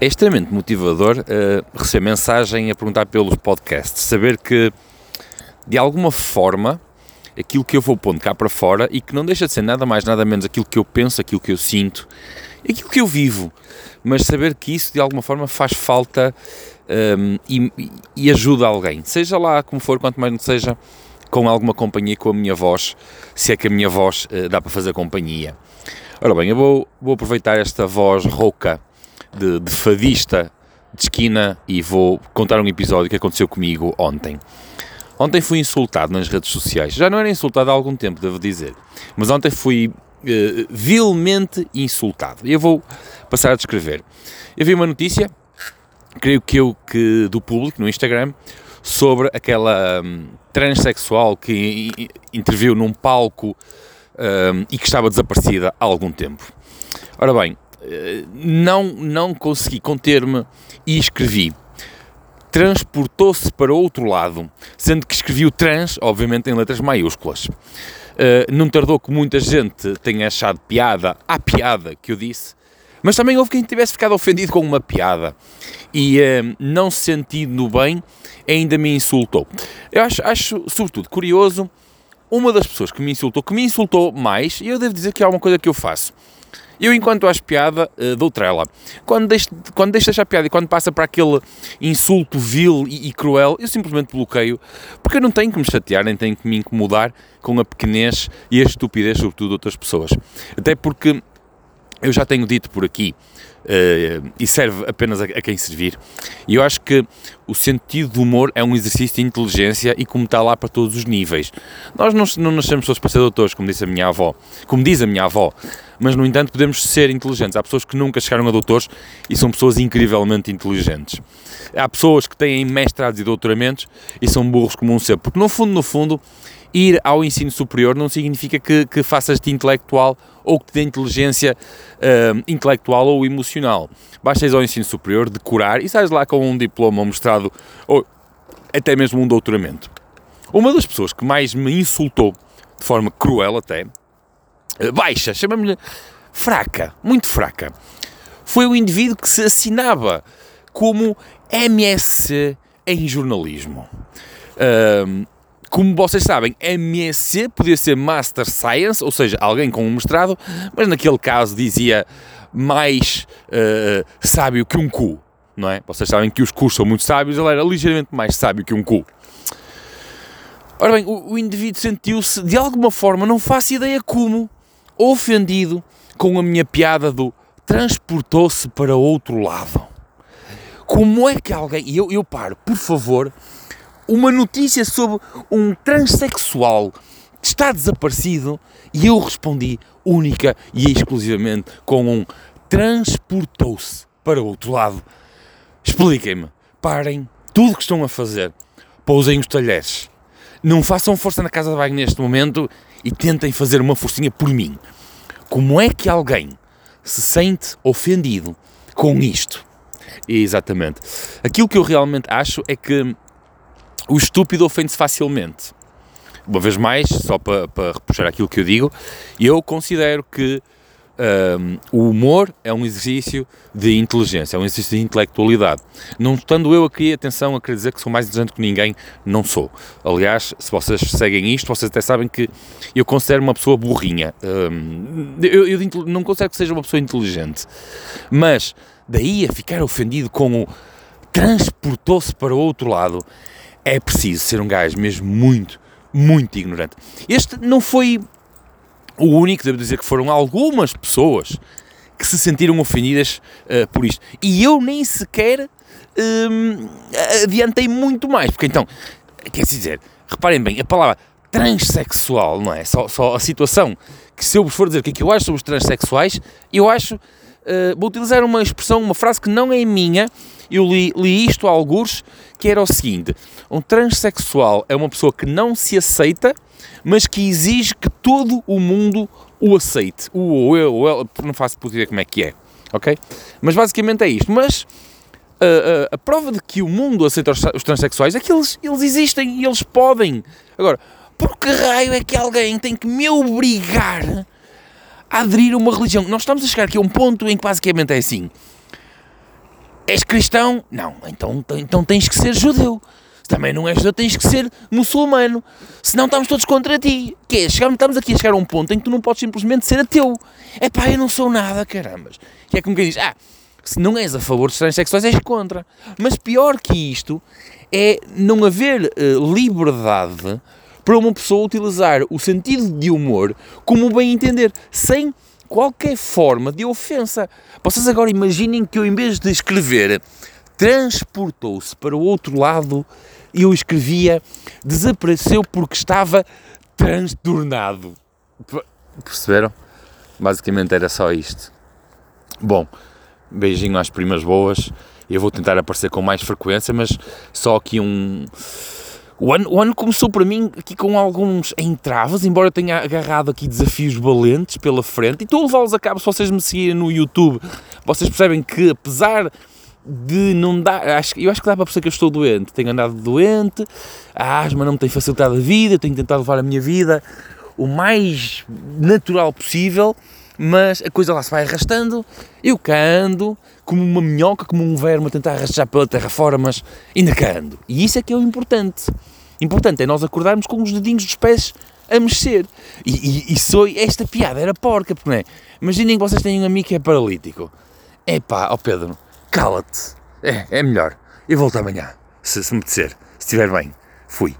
é extremamente motivador uh, receber mensagem a perguntar pelos podcasts, saber que de alguma forma aquilo que eu vou pondo cá para fora e que não deixa de ser nada mais, nada menos aquilo que eu penso, aquilo que eu sinto, aquilo que eu vivo, mas saber que isso de alguma forma faz falta um, e, e, ajuda alguém, seja lá como for, quanto mais não seja com alguma companhia, com a minha voz, se é que a minha voz uh, dá para fazer companhia. Ora bem, eu vou, vou aproveitar esta voz rouca de, de fadista de esquina e vou contar um episódio que aconteceu comigo ontem. Ontem fui insultado nas redes sociais. Já não era insultado há algum tempo, devo dizer. Mas ontem fui uh, vilmente insultado. Eu vou passar a descrever. Eu vi uma notícia, creio que eu, que do público, no Instagram, sobre aquela um, transexual que interviu num palco um, e que estava desaparecida há algum tempo. Ora bem, não, não consegui conter-me e escrevi. Transportou-se para outro lado, sendo que escrevi o trans, obviamente, em letras maiúsculas. Uh, não tardou que muita gente tenha achado piada. À piada que eu disse, mas também houve quem tivesse ficado ofendido com uma piada. E uh, não se sentindo bem, ainda me insultou. Eu acho, acho, sobretudo, curioso uma das pessoas que me insultou, que me insultou mais, e eu devo dizer que há uma coisa que eu faço eu, enquanto acho piada, uh, dou trela. Quando deixo, quando deixo de achar piada e quando passa para aquele insulto vil e, e, cruel, eu simplesmente bloqueio, porque eu não tenho que me chatear, nem tenho que me incomodar com a pequenez e a estupidez, sobretudo, de outras pessoas. Até porque eu já tenho dito por aqui, uh, e serve apenas a, a, quem servir, e eu acho que o sentido do humor é um exercício de inteligência e como está lá para todos os níveis. Nós não, não nascemos pessoas para ser doutores, como disse a minha avó, como diz a minha avó, mas no entanto podemos ser inteligentes. Há pessoas que nunca chegaram a doutores e são pessoas incrivelmente inteligentes. Há pessoas que têm mestrados e doutoramentos e são burros como um ser, porque no fundo, no fundo, ir ao ensino superior não significa que, que faças-te intelectual ou que te dê inteligência uh, intelectual ou emocional. Basta ir ao ensino superior, decorar e sais lá com um diploma, mestrado ou até mesmo um doutoramento. Uma das pessoas que mais me insultou, de forma cruel até, eh, baixa, chamamos-lhe fraca, muito fraca, foi o indivíduo que se assinava como MSc em jornalismo. Uh, como vocês sabem, MSc podia ser Master Science, ou seja, alguém com um mestrado, mas naquele caso dizia mais uh, sábio que um cu, não é? Vocês sabem que os cus são muito sábios, ele era ligeiramente mais sábio que um cu. Ora bem, o, o indivíduo sentiu-se, de alguma forma, não faço ideia como, ofendido com a minha piada do transportou-se para outro lado. Como é que alguém. E eu, eu paro, por favor, uma notícia sobre um transexual está desaparecido e eu respondi única e exclusivamente com um transportou-se para outro lado. Expliquem-me, parem tudo o que estão a fazer, pousem os talheres, não façam força na casa de banho neste momento e tentem fazer uma forcinha por mim. Como é que alguém se sente ofendido com isto? Exatamente. Aquilo que eu realmente acho é que o estúpido ofende-se facilmente. Uma vez mais, só para, para repuxar aquilo que eu digo, eu considero que um, o humor é um exercício de inteligência, é um exercício de intelectualidade. Não estando eu aqui, atenção, a querer dizer que sou mais inteligente que ninguém, não sou. Aliás, se vocês seguem isto, vocês até sabem que eu considero uma pessoa burrinha. Um, eu, eu, não considero que seja uma pessoa inteligente. Mas daí a ficar ofendido com o transportou-se para o outro lado é preciso ser um gajo mesmo muito, muito ignorante. Este não foi o único, devo dizer que foram algumas pessoas que se sentiram ofendidas uh, por isto. E eu nem sequer um, adiantei muito mais, porque então, quer dizer, reparem bem, a palavra transexual, não é? Só, só a situação que se eu vos for dizer o que é que eu acho sobre os transexuais, eu acho, uh, vou utilizar uma expressão, uma frase que não é minha, eu li, li isto a alguns, que era o seguinte: um transexual é uma pessoa que não se aceita, mas que exige que todo o mundo o aceite. O ou eu, ou ela, não faço por ideia como é que é, ok? Mas basicamente é isto. Mas a, a, a prova de que o mundo aceita os, os transexuais é que eles, eles existem e eles podem. Agora, por que raio é que alguém tem que me obrigar a aderir a uma religião? Nós estamos a chegar aqui a um ponto em que basicamente é assim És cristão? Não, então, então tens que ser judeu. Se também não és judeu, tens que ser muçulmano. Senão estamos todos contra ti. Que é, chegamos, estamos aqui a chegar a um ponto em que tu não podes simplesmente ser ateu. É pá, eu não sou nada, carambas. Que é como quem diz, ah, se não és a favor de estranhos sexuais, és contra. Mas pior que isto é não haver uh, liberdade para uma pessoa utilizar o sentido de humor como bem entender, sem qualquer forma de ofensa. Vocês agora imaginem que eu, em vez de escrever transportou-se para o outro lado eu escrevia desapareceu porque estava transtornado. Perceberam? Basicamente era só isto. Bom, beijinho às primas boas. Eu vou tentar aparecer com mais frequência, mas só aqui um o ano, o ano começou para mim aqui com alguns entraves, embora tenha agarrado aqui desafios valentes pela frente, e estou a levá-los a cabo se vocês me seguirem no YouTube. Vocês percebem que, apesar de não dar. Acho, eu acho que dá para perceber que eu estou doente. Tenho andado doente, a asma não me tem facilitado a vida, tenho tentado levar a minha vida o mais natural possível, mas a coisa lá se vai arrastando. Eu cando, como uma minhoca, como um verme a tentar arrastar pela terra fora, mas ainda cando. E isso é que é o importante. Importante é nós acordarmos com os dedinhos dos pés a mexer. E, e, e sou, esta piada era porca, porque não é? Imaginem que vocês têm um amigo que é paralítico. É pá, ó Pedro, cala-te. É, é melhor. Eu volto amanhã, se, se me disser. Se estiver bem. Fui.